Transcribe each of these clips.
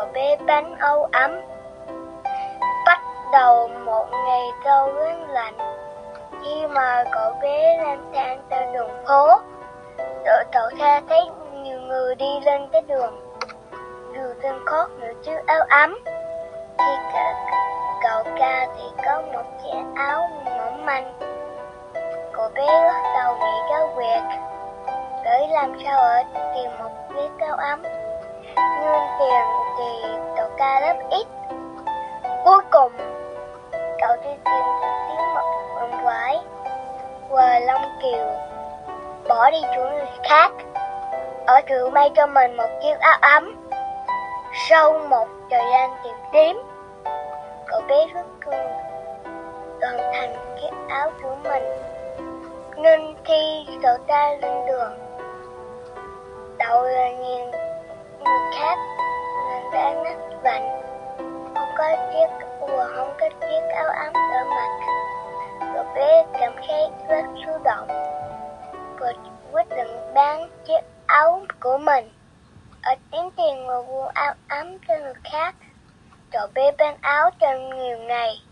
cậu bé bánh âu ấm. Bắt đầu một ngày lâu rất lạnh Khi mà cậu bé lang thang trên đường phố Đội cậu tha thấy nhiều người đi lên cái đường. Dù tên khót nữa chứ áo ấm. Khi cả cậu ca thì có một chiếc áo mỏng manh. Cậu bé bắt đầu bị cáo việc Để làm sao ở tìm một chiếc áo ấm. Nhưng tiền thì cậu ca lớp ít. Cuối cùng, Cậu đi tìm được tiếng mật quần quái Và Long Kiều, Bỏ đi chỗ người khác. Ở trường may cho mình một chiếc áo ấm. Sau một thời gian tìm kiếm, Cậu bé rất cường Hoàn thành chiếc áo của mình. Nên khi cậu ta lên đường Đậu là nhìn người khác vẽ đã ngất Không có chiếc ùa, không có chiếc áo ấm ở mặt. Cậu bé cảm thấy rất xúc động. Và quyết định bán chiếc áo của mình. Ở kiếm tiền và mua áo ấm cho người khác Cậu bé bán áo trong nhiều ngày.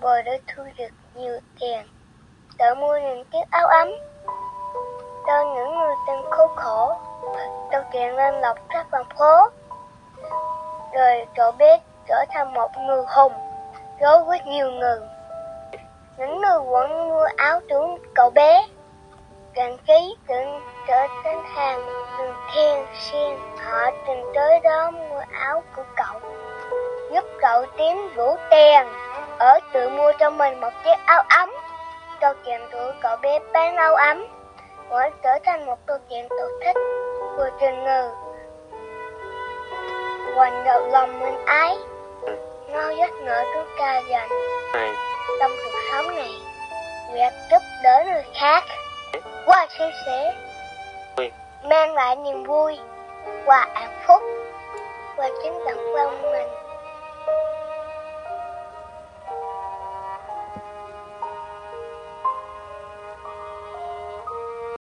Rồi đã thu được nhiều tiền. Để mua những chiếc áo ấm Cho những người từng khốn khổ. Đầu chuyện lên lọc các bằng phố. Rồi cậu bé trở thành một người hùng Đối với nhiều người. Những người vẫn mua áo tướng cậu bé. Gần ký từng trở thành hàng đường thiên xuyên Họ từng tới đó mua áo của cậu, giúp cậu tiến đủ tiền. Ở tự mua cho mình một chiếc áo ấm. Câu chuyện của cậu bé bán áo ấm. Vẫn trở thành một câu chuyện tôi thích của trình người hoành đầu lòng mình ái nó giấc ngỡ chúng ta dành trong cuộc sống này việc giúp đỡ người khác. Qua chia sẻ. Mang lại niềm vui. Và hạnh phúc. Và chính thân mình